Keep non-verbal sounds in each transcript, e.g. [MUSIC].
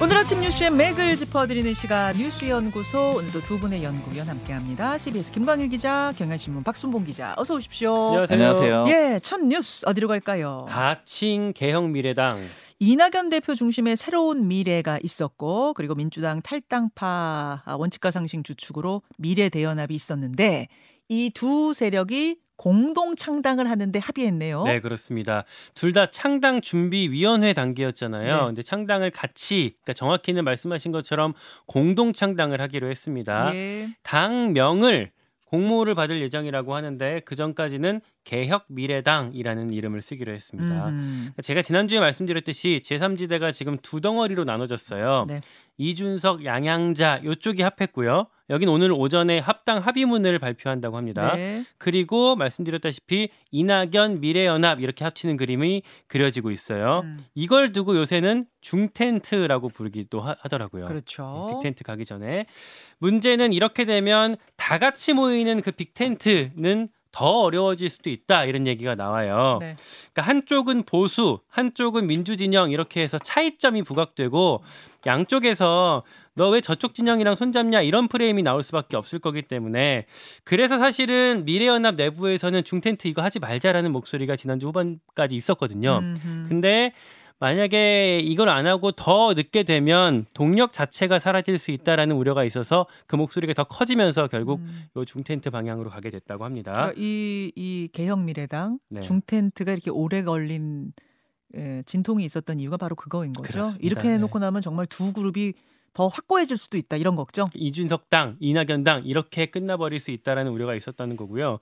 오늘 아침 뉴스의 맥을 짚어드리는 시간 뉴스연구소 오늘도 두 분의 연구위원 함께합니다. CBS 김광일 기자, 경향신문 박순봉 기자, 어서 오십시오. 안녕하세요. 예, 첫 뉴스 어디로 갈까요? 가칭 개혁 미래당 이낙연 대표 중심의 새로운 미래가 있었고 그리고 민주당 탈당파 원칙과 상식 주축으로 미래 대연합이 있었는데 이 두 세력이 공동 창당을 하는데 합의했네요. 네 그렇습니다. 둘 다 창당 준비 위원회 단계였잖아요. 네. 근데 창당을 같이 그러니까 정확히는 말씀하신 것처럼 공동 창당을 하기로 했습니다. 예. 당명을 공모를 받을 예정이라고 하는데 그 전까지는 개혁 미래당이라는 이름을 쓰기로 했습니다. 음. 제가 지난주에 말씀드렸듯이 제3지대가 지금 두 덩어리로 나눠졌어요. 네. 이준석, 양양자 요쪽이 합했고요. 여긴 오늘 오전에 합당 합의문을 발표한다고 합니다. 네. 그리고 말씀드렸다시피 이낙연 미래연합 이렇게 합치는 그림이 그려지고 있어요. 음. 이걸 두고 요새는 중텐트라고 부르기도 하, 더라고요 그렇죠. 빅텐트 가기 전에 문제는 이렇게 되면 다 같이 모이는 그 빅텐트는 더 어려워질 수도 있다 이런 얘기가 나와요. 네. 그러니까 한쪽은 보수, 한쪽은 민주 진영 이렇게 해서 차이점이 부각되고 양쪽에서 너 왜 저쪽 진영이랑 손잡냐 이런 프레임이 나올 수밖에 없을 거기 때문에 그래서 사실은 미래연합 내부에서는 중텐트 이거 하지 말자라는 목소리가 지난주 후반까지 있었거든요. 음흠. 근데 만약에 이걸 안 하고 더 늦게 되면 동력 자체가 사라질 수 있다라는 우려가 있어서 그 목소리가 더 커지면서 결국 음. 요 중텐트 방향으로 가게 됐다고 합니다. 그러니까 이, 이 개혁 미래당 네. 중텐트가 이렇게 오래 걸린 예, 진통이 있었던 이유가 바로 그거인 거죠. 그렇습니다. 이렇게 해놓고 네. 나면 정말 두 그룹이 더 확고해질 수도 있다 이런 걱정. 이준석 당, 이낙연 당 이렇게 끝나버릴 수 있다라는 우려가 있었다는 거고요.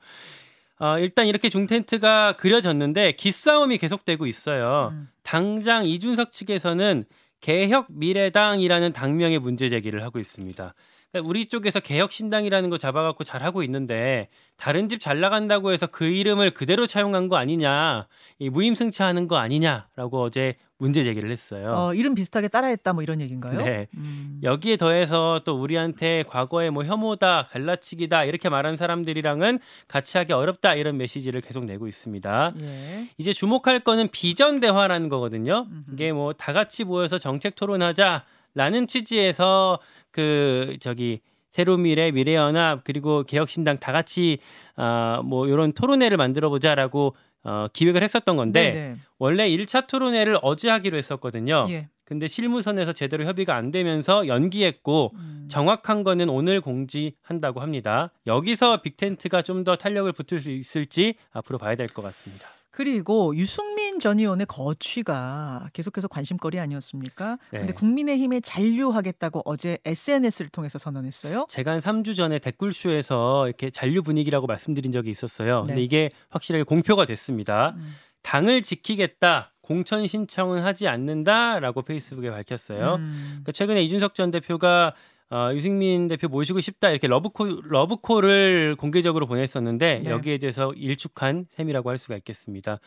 어, 일단 이렇게 중텐트가 그려졌는데 기싸움이 계속되고 있어요. 음. 당장 이준석 측에서는 개혁 미래당이라는 당명의 문제 제기를 하고 있습니다. 그러니까 우리 쪽에서 개혁 신당이라는 거 잡아갖고 잘 하고 있는데 다른 집 잘 나간다고 해서 그 이름을 그대로 차용한 거 아니냐, 이 무임승차하는 거 아니냐라고 어제 문제 제기를 했어요. 어, 이름 비슷하게 따라했다 뭐 이런 얘기인가요? 네. 음. 여기에 더해서 또 우리한테 과거에 뭐 혐오다, 갈라치기다 이렇게 말한 사람들이랑은 같이 하기 어렵다 이런 메시지를 계속 내고 있습니다. 예. 이제 주목할 거는 비전 대화라는 거거든요. 음흠. 이게 뭐 다 같이 모여서 정책 토론하자라는 취지에서 그 저기 새로미래 미래연합 그리고 개혁신당 다 같이 아뭐 이런 토론회를 만들어 보자라고 어 기획을 했었던 건데 네네. 원래 1차 토론회를 어제 하기로 했었거든요. 예. 근데 실무선에서 제대로 협의가 안 되면서 연기했고 음. 정확한 거는 오늘 공지한다고 합니다. 여기서 빅텐트가 좀 더 탄력을 붙을 수 있을지 앞으로 봐야 될 것 같습니다. 그리고 유승민 전 의원의 거취가 계속해서 관심거리 아니었습니까? 네. 근데 국민의힘에 잔류하겠다고 어제 SNS를 통해서 선언했어요. 제가 한 3주 전에 댓글쇼에서 이렇게 잔류 분위기라고 말씀드린 적이 있었어요. 근데 네. 이게 확실하게 공표가 됐습니다. 음. 당을 지키겠다. 공천 신청은 하지 않는다라고 페이스북에 밝혔어요. 음. 그러니까 최근에 이준석 전 대표가 어, 유승민 대표 모시고 싶다 이렇게 러브콜 러브콜을 공개적으로 보냈었는데 네. 여기에 대해서 일축한 셈이라고 할 수가 있겠습니다.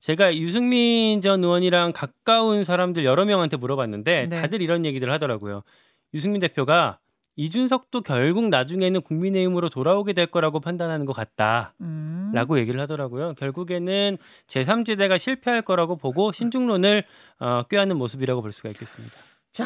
제가 유승민 전 의원이랑 가까운 사람들 여러 명한테 물어봤는데 네. 다들 이런 얘기들 하더라고요. 유승민 대표가 이준석도 결국 나중에는 국민의힘으로 돌아오게 될 거라고 판단하는 것 같다. 음. 라고 얘기를 하더라고요. 결국에는 제3지대가 실패할 거라고 보고 신중론을 어, 꾀하는 모습이라고 볼 수가 있겠습니다. 자,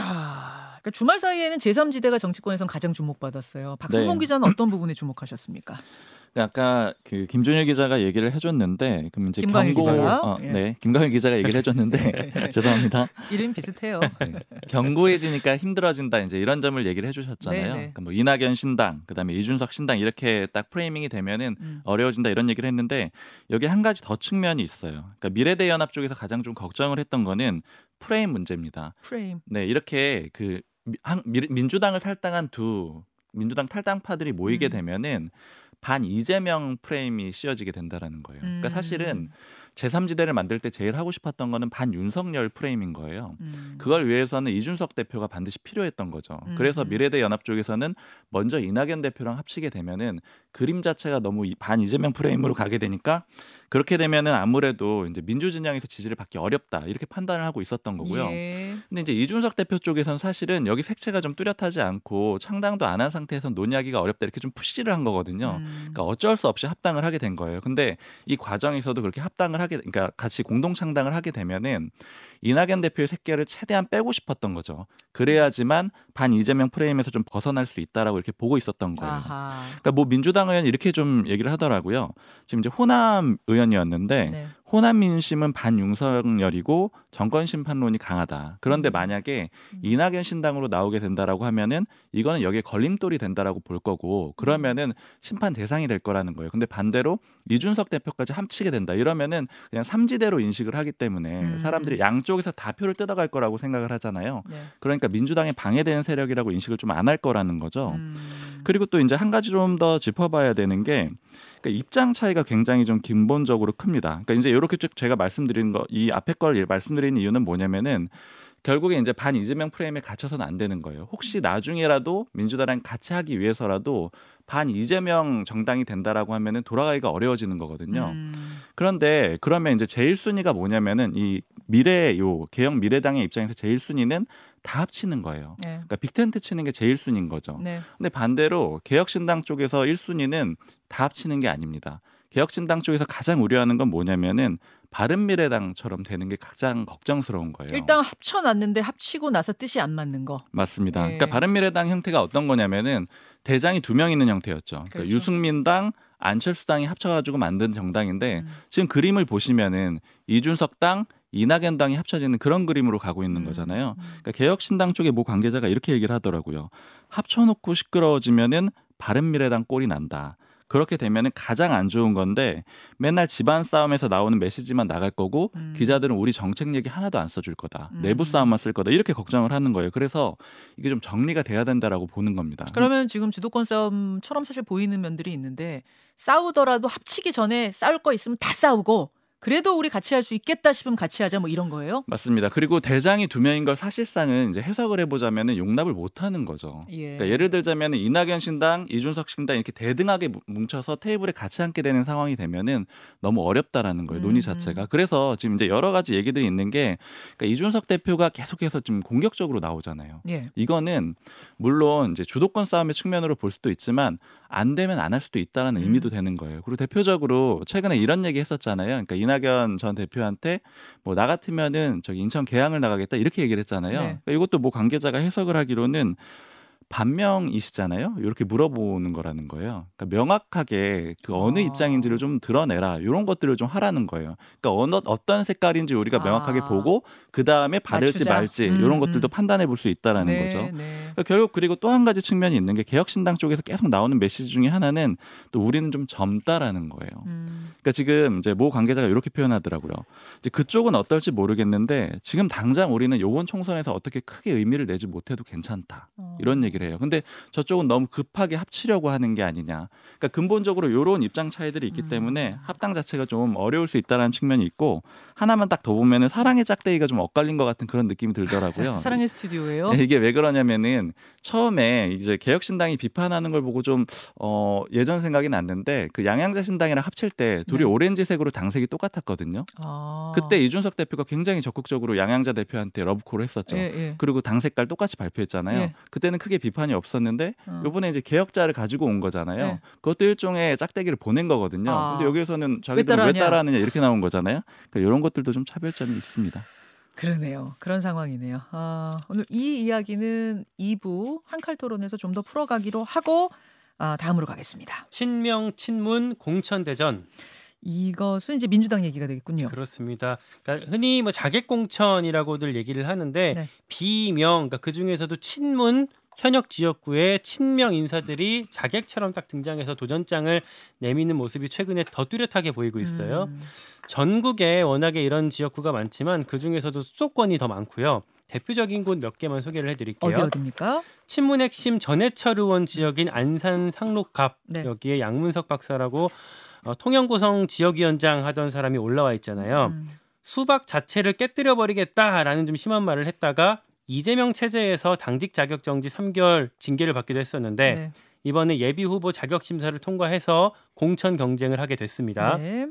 그러니까 주말 사이에는 제3지대가 정치권에선 가장 주목받았어요. 박순봉 네. 기자는 어떤 부분에 주목하셨습니까? [CLEARS THROAT] 아까 그 김준일 기자가 얘기를 해줬는데 그럼 이제 김광일 경고 기자가? 어, 예. 네 김광일 기자가 얘기를 해줬는데 [LAUGHS] 죄송합니다. [LAUGHS] 이름 비슷해요. 네. 견고해지니까 힘들어진다 이제 이런 점을 얘기를 해주셨잖아요. 네, 네. 그러니까 뭐 이낙연 신당 그다음에 이준석 신당 이렇게 딱 프레이밍이 되면은 음. 어려워진다 이런 얘기를 했는데 여기 한 가지 더 측면이 있어요. 그러니까 미래대연합 쪽에서 가장 좀 걱정을 했던 거는 프레임 문제입니다. 프레임. 네 이렇게 그 미- 한- 미- 민주당을 탈당한 두 민주당 탈당파들이 모이게 음. 되면은 반 이재명 프레임이 씌워지게 된다라는 거예요. 그러니까 음. 사실은 제3지대를 만들 때 제일 하고 싶었던 거는 반 윤석열 프레임인 거예요. 음. 그걸 위해서는 이준석 대표가 반드시 필요했던 거죠. 음, 그래서 음. 미래대 연합 쪽에서는 먼저 이낙연 대표랑 합치게 되면은 그림 자체가 너무 이- 반 이재명 프레임으로 가게 되니까 그렇게 되면은 아무래도 이제 민주 진영에서 지지를 받기 어렵다 이렇게 판단을 하고 있었던 거고요. 예. 근데 이제 이준석 대표 쪽에서는 사실은 여기 색채가 좀 뚜렷하지 않고 창당도 안 한 상태에서 논의하기가 어렵다 이렇게 좀 푸시를 한 거거든요. 음. 그러니까 어쩔 수 없이 합당을 하게 된 거예요. 근데 이 과정에서도 그렇게 합당을 하게, 그러니까 같이 공동 창당을 하게 되면은 이낙연 대표의 새끼를 최대한 빼고 싶었던 거죠. 그래야지만 반 이재명 프레임에서 좀 벗어날 수 있다라고 이렇게 보고 있었던 거예요. 아하. 그러니까 뭐 민주당 의원 이렇게 좀 얘기를 하더라고요. 지금 이제 호남 의원이었는데 네. 호남 민심은 반윤석열이고 정권 심판론이 강하다. 그런데 음. 만약에 음. 이낙연 신당으로 나오게 된다라고 하면은 이거는 여기에 걸림돌이 된다라고 볼 거고 그러면은 심판 대상이 될 거라는 거예요. 근데 반대로 이준석 대표까지 합치게 된다. 이러면은 그냥 삼지대로 인식을 하기 때문에 음. 사람들이 양쪽에서 다 표를 뜯어갈 거라고 생각을 하잖아요. 네. 그러니까 민주당에 방해되는 세력이라고 인식을 좀 안 할 거라는 거죠. 음. 그리고 또 이제 한 가지 좀 더 짚어봐야 되는 게 그러니까 입장 차이가 굉장히 좀 근본적으로 큽니다. 그러니까 이제 이렇게 쭉 제가 말씀드린 거 이 앞에 걸 말씀드리는 이유는 뭐냐면은 결국에 이제 반 이재명 프레임에 갇혀서는 안 되는 거예요. 혹시 나중에라도 민주당이랑 같이 하기 위해서라도 반 이재명 정당이 된다라고 하면은 돌아가기가 어려워지는 거거든요. 음. 그런데 그러면 이제 제일 순위가 뭐냐면은 이 미래 요 개혁 미래당의 입장에서 제일 순위는 다 합치는 거예요. 네. 그러니까 빅텐트 치는 게 제일 순위인 거죠. 네. 근데 반대로 개혁신당 쪽에서 1순위는 다 합치는 게 아닙니다. 개혁신당 쪽에서 가장 우려하는 건 뭐냐면은 바른미래당처럼 되는 게 가장 걱정스러운 거예요. 일단 합쳐놨는데 합치고 나서 뜻이 안 맞는 거. 맞습니다. 네. 그러니까 바른미래당 형태가 어떤 거냐면은 대장이 두 명 있는 형태였죠. 그러니까 그렇죠. 유승민당, 안철수당이 합쳐가지고 만든 정당인데 음. 지금 그림을 보시면은 이준석당, 이낙연당이 합쳐지는 그런 그림으로 가고 있는 음. 거잖아요. 음. 그러니까 개혁신당 쪽의 모 관계자가 이렇게 얘기를 하더라고요. 합쳐놓고 시끄러워지면은 바른미래당 꼴이 난다. 그렇게 되면은 가장 안 좋은 건데 맨날 집안 싸움에서 나오는 메시지만 나갈 거고 음. 기자들은 우리 정책 얘기 하나도 안 써줄 거다. 음. 내부 싸움만 쓸 거다. 이렇게 걱정을 하는 거예요. 그래서 이게 좀 정리가 돼야 된다라고 보는 겁니다. 그러면 지금 주도권 싸움처럼 사실 보이는 면들이 있는데 싸우더라도 합치기 전에 싸울 거 있으면 다 싸우고 그래도 우리 같이 할 수 있겠다 싶으면 같이 하자 뭐 이런 거예요? 맞습니다. 그리고 대장이 두 명인 걸 사실상은 이제 해석을 해보자면은 용납을 못 하는 거죠. 예. 그러니까 예를 들자면 이낙연 신당, 이준석 신당 이렇게 대등하게 뭉쳐서 테이블에 같이 앉게 되는 상황이 되면은 너무 어렵다라는 거예요 논의 음. 자체가. 그래서 지금 이제 여러 가지 얘기들이 있는 게 그러니까 이준석 대표가 계속해서 좀 공격적으로 나오잖아요. 예. 이거는 물론 이제 주도권 싸움의 측면으로 볼 수도 있지만 안 되면 안 할 수도 있다라는 음. 의미도 되는 거예요. 그리고 대표적으로 최근에 이런 얘기 했었잖아요. 그러니까 이낙연 전 대표한테 뭐 나 같으면은 저기 인천 계양을 나가겠다 이렇게 얘기를 했잖아요. 네. 그러니까 이것도 뭐 관계자가 해석을 하기로는 반명이시잖아요. 이렇게 물어보는 거라는 거예요. 그러니까 명확하게 그 어느 아. 입장인지를 좀 드러내라. 이런 것들을 좀 하라는 거예요. 그러니까 어느 어떤 색깔인지 우리가 명확하게 아. 보고 그 다음에 받을지 맞추자. 말지 음, 이런 것들도 음. 판단해 볼 수 있다라는 네, 거죠. 네. 그러니까 결국 그리고 또 한 가지 측면이 있는 게 개혁신당 쪽에서 계속 나오는 메시지 중에 하나는 또 우리는 좀 젊다라는 거예요. 음. 그러니까 지금 이제 모 관계자가 이렇게 표현하더라고요. 이제 그쪽은 어떨지 모르겠는데 지금 당장 우리는 요번 총선에서 어떻게 크게 의미를 내지 못해도 괜찮다. 어. 이런 얘기 를 해요. 근데 저쪽은 너무 급하게 합치려고 하는 게 아니냐. 그러니까 근본적으로 이런 입장 차이들이 있기 음. 때문에 합당 자체가 좀 어려울 수 있다라는 측면이 있고 하나만 딱 더 보면은 사랑의 짝대기가 좀 엇갈린 것 같은 그런 느낌이 들더라고요. [LAUGHS] 사랑의 스튜디오예요. 네, 이게 왜 그러냐면은 처음에 이제 개혁신당이 비판하는 걸 보고 좀 어, 예전 생각이 났는데 그 양양자 신당이랑 합칠 때 둘이 네. 오렌지색으로 당색이 똑같았거든요. 아. 그때 이준석 대표가 굉장히 적극적으로 양양자 대표한테 러브콜을 했었죠. 예, 예. 그리고 당 색깔 똑같이 발표했잖아요. 예. 그때는 크게 비 판이 없었는데 어. 요번에 이제 개혁자를 가지고 온 거잖아요. 네. 그것도 일종의 짝대기를 보낸 거거든요. 아. 근데 여기에서는 자기들 왜? 따라하느냐 이렇게 나온 거잖아요. 그러니까 이런 것들도 좀 차별점이 있습니다. 그러네요. 그런 상황이네요. 아, 오늘 이 이야기는 2부 한칼 토론에서 좀 더 풀어가기로 하고 아, 다음으로 가겠습니다. 친명 친문 공천 대전 이것은 이제 민주당 얘기가 되겠군요. 그렇습니다. 그러니까 흔히 뭐 자객 공천이라고들 얘기를 하는데 네. 비명 그러니까 그 중에서도 친문 현역 지역구의 친명 인사들이 자객처럼 딱 등장해서 도전장을 내미는 모습이 최근에 더 뚜렷하게 보이고 있어요. 음. 전국에 워낙에 이런 지역구가 많지만 그 중에서도 수도권이 더 많고요. 대표적인 곳 몇 개만 소개를 해드릴게요. 어디 어디입니까? 친문 핵심 전해철 의원 지역인 안산 상록갑 네. 여기에 양문석 박사라고 어, 통영고성 지역위원장 하던 사람이 올라와 있잖아요. 음. 수박 자체를 깨뜨려 버리겠다라는 좀 심한 말을 했다가 이재명 체제에서 당직 자격 정지 3개월 징계를 받기도 했었는데 네. 이번에 예비 후보 자격 심사를 통과해서 공천 경쟁을 하게 됐습니다. 네.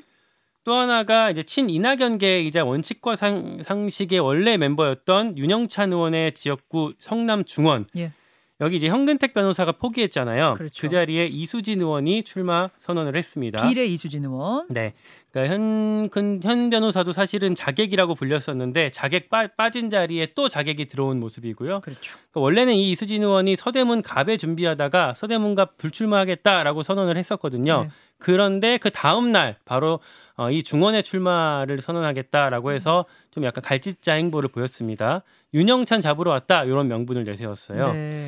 또 하나가 이제 친 이낙연계이자 원칙과 상, 상식의 원래 멤버였던 윤영찬 의원의 지역구 성남 중원. 예. 여기 이제 현근택 변호사가 포기했잖아요. 그렇죠. 그 자리에 이수진 의원이 출마 선언을 했습니다. 비례 이수진 의원. 네. 그러니까 현, 근- 현 변호사도 사실은 자객이라고 불렸었는데 자객 빠, 빠진 자리에 또 자객이 들어온 모습이고요. 그렇죠. 그러니까 원래는 이 이수진 의원이 서대문 갑에 준비하다가 서대문가 불출마하겠다라고 선언을 했었거든요. 네. 그런데 그 다음 날 바로 어, 이 중원에 출마를 선언하겠다라고 해서 좀 약간 갈짓자 행보를 보였습니다. 윤영찬 잡으러 왔다 이런 명분을 내세웠어요. 네.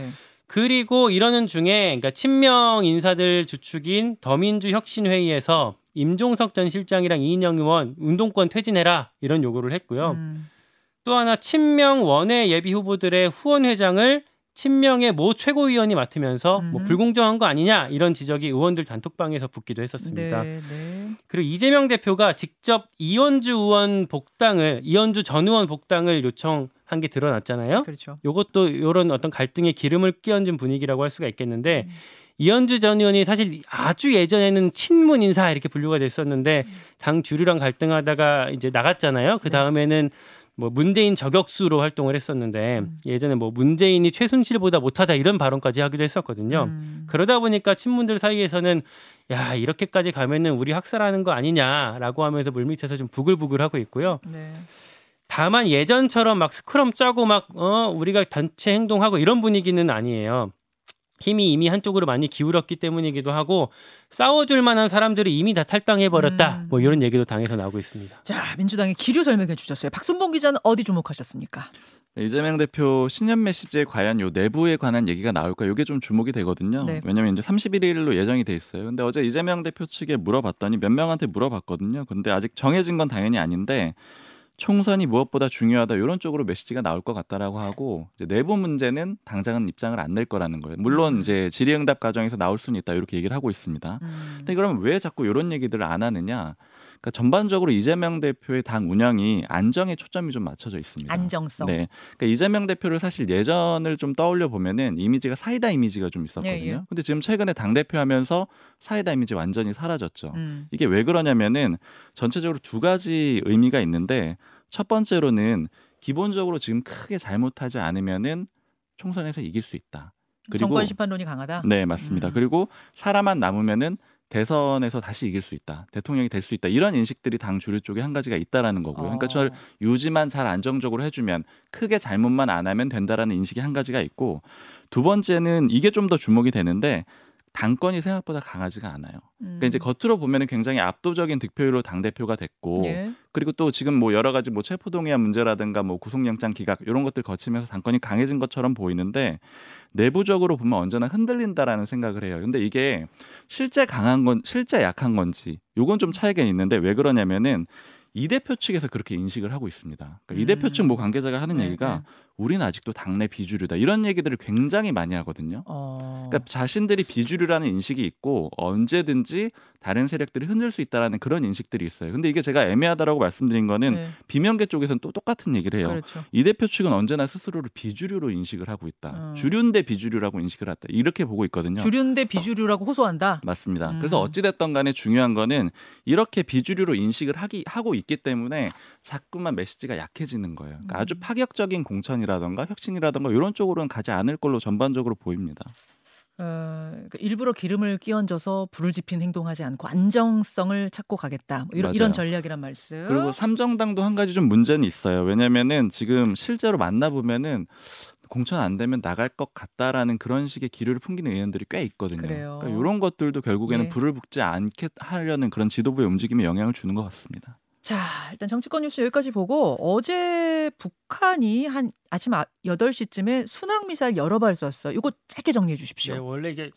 그리고 이러는 중에 그러니까 친명 인사들 주축인 더민주 혁신회의에서 임종석 전 실장이랑 이인영 의원 운동권 퇴진해라 이런 요구를 했고요. 음. 또 하나 친명 원외 예비 후보들의 후원 회장을 친명의 모 최고위원이 맡으면서 뭐 음흠. 불공정한 거 아니냐 이런 지적이 의원들 단톡방에서 붙기도 했었습니다. 네, 네. 그리고 이재명 대표가 직접 이현주 의원 복당을 이현주 전 의원 복당을 요청 한 게 드러났잖아요. 그렇죠. 요것도 이런 어떤 갈등에 기름을 끼얹은 분위기라고 할 수가 있겠는데 음. 이현주 전 의원이 사실 아주 예전에는 친문 인사 이렇게 분류가 됐었는데 당 주류랑 갈등하다가 이제 나갔잖아요. 그 네. 다음에는 뭐 문재인 저격수로 활동을 했었는데 음. 예전에 뭐 문재인이 최순실보다 못하다 이런 발언까지 하기도 했었거든요. 음. 그러다 보니까 친문들 사이에서는 야 이렇게까지 가면은 우리 학살하는 거 아니냐라고 하면서 물밑에서 좀 부글부글 하고 있고요. 네. 다만 예전처럼 막 스크럼 짜고 막 어, 우리가 단체 행동하고 이런 분위기는 아니에요. 힘이 이미 한쪽으로 많이 기울었기 때문이기도 하고 싸워줄 만한 사람들이 이미 다 탈당해 버렸다. 음. 뭐 이런 얘기도 당에서 나오고 있습니다. 자, 민주당의 기류 설명해 주셨어요. 박순봉 기자는 어디 주목하셨습니까? 이재명 대표 신년 메시지에 과연 요 내부에 관한 얘기가 나올까 이게 좀 주목이 되거든요. 네. 왜냐면 이제 31일로 예정이 돼 있어요. 근데 어제 이재명 대표 측에 물어봤더니 몇 명한테 물어봤거든요. 근데 아직 정해진 건 당연히 아닌데 총선이 무엇보다 중요하다 이런 쪽으로 메시지가 나올 것 같다라고 하고 내부 문제는 당장은 입장을 안 낼 거라는 거예요. 물론 음. 이제 질의응답 과정에서 나올 수는 있다 이렇게 얘기를 하고 있습니다. 음. 근데 그러면 왜 자꾸 이런 얘기들을 안 하느냐? 그러니까 전반적으로 이재명 대표의 당 운영이 안정에 초점이 좀 맞춰져 있습니다. 안정성. 네. 그러니까 이재명 대표를 사실 예전을 좀 떠올려 보면은 이미지가 사이다 이미지가 좀 있었거든요. 예, 예. 근데 지금 최근에 당 대표 하면서 사이다 이미지 완전히 사라졌죠. 음. 이게 왜 그러냐면은 전체적으로 두 가지 의미가 있는데 첫 번째로는 기본적으로 지금 크게 잘못하지 않으면은 총선에서 이길 수 있다. 그리고 정권 심판론이 강하다. 네, 맞습니다. 음. 그리고 사람만 남으면은 대선에서 다시 이길 수 있다. 대통령이 될 수 있다. 이런 인식들이 당 주류 쪽에 한 가지가 있다라는 거고요. 그러니까 어. 저를 유지만 잘 안정적으로 해주면 크게 잘못만 안 하면 된다라는 인식이 한 가지가 있고 두 번째는 이게 좀 더 주목이 되는데 당권이 생각보다 강하지가 않아요. 음. 그러니까 이제 겉으로 보면 은 굉장히 압도적인 득표율로 당 대표가 됐고 예. 그리고 또 지금 뭐 여러 가지 뭐 체포동의안 문제라든가 뭐 구속영장 기각 이런 것들 거치면서 당권이 강해진 것처럼 보이는데 내부적으로 보면 언제나 흔들린다라는 생각을 해요. 근데 이게 실제 강한 건 실제 약한 건지 요건 좀 차이가 있는데 왜 그러냐면은 이 대표 측에서 그렇게 인식을 하고 있습니다. 그러니까 이 대표 음. 측뭐 관계자가 하는 네, 얘기가 네. 우리는 아직도 당내 비주류다 이런 얘기들을 굉장히 많이 하거든요. 어. 그러니까 자신들이 비주류라는 인식이 있고 언제든지 다른 세력들이 흔들 수 있다라는 그런 인식들이 있어요. 근데 이게 제가 애매하다라고 말씀드린 거는 네. 비명계 쪽에서는 또 똑같은 얘기를 해요. 그렇죠. 이 대표 측은 언제나 스스로를 비주류로 인식을 하고 있다. 음. 주류인데 비주류라고 인식을 했다. 이렇게 보고 있거든요. 주류인데 비주류라고 호소한다. 맞습니다. 음. 그래서 어찌 됐던 간에 중요한 거는 이렇게 비주류로 인식을 하기 하고 있기 때문에 자꾸만 메시지가 약해지는 거예요. 그러니까 음. 아주 파격적인 공천이 라던가 혁신이라던가 이런 쪽으로는 가지 않을 걸로 전반적으로 보입니다. 어, 그러니까 일부러 기름을 끼얹어서 불을 지핀 행동하지 않고 안정성을 찾고 가겠다. 뭐 이런. 이런 전략이란 말씀. 그리고 삼정당도 한 가지 좀 문제는 있어요. 왜냐면은 지금 실제로 만나 보면은 공천 안 되면 나갈 것 같다라는 그런 식의 기류를 풍기는 의원들이 꽤 있거든요. 그래요. 러니까 이런 것들도 결국에는 예. 불을 붙지 않게 하려는 그런 지도부의 움직임에 영향을 주는 것 같습니다. 자, 일단 정치권 뉴스 여기까지 보고 어제 북한이 한 아침 8시쯤에 순항 미사일 여러 발 쐈어요. 이거 짧게 정리해 주십시오. 네, 원래 이게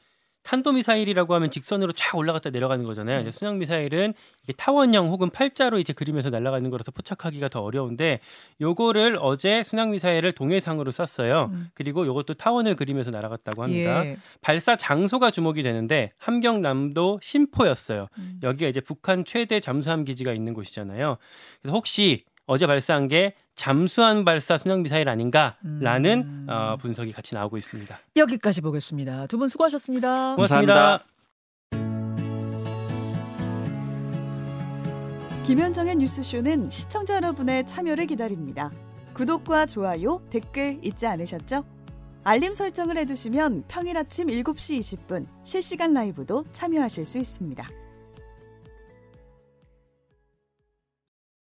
탄도 미사일이라고 하면 직선으로 쫙 올라갔다 내려가는 거잖아요. 네. 이제 순항 미사일은 이게 타원형 혹은 팔자로 이제 그리면서 날아가는 거라서 포착하기가 더 어려운데 요거를 어제 순항 미사일을 동해상으로 쐈어요. 음. 그리고 요것도 타원을 그리면서 날아갔다고 합니다. 예. 발사 장소가 주목이 되는데 함경남도 심포였어요. 음. 여기가 이제 북한 최대 잠수함 기지가 있는 곳이잖아요. 그래서 혹시 어제 발사한 게 잠수함 발사 순항 미사일 아닌가라는 음. 어, 분석이 같이 나오고 있습니다. 여기까지 보겠습니다. 두 분 수고하셨습니다. 고맙습니다. 감사합니다. 김현정의 뉴스쇼는 시청자 여러분의 참여를 기다립니다. 구독과 좋아요, 댓글 잊지 않으셨죠? 알림 설정을 해두시면 평일 아침 7시 20분 실시간 라이브도 참여하실 수 있습니다.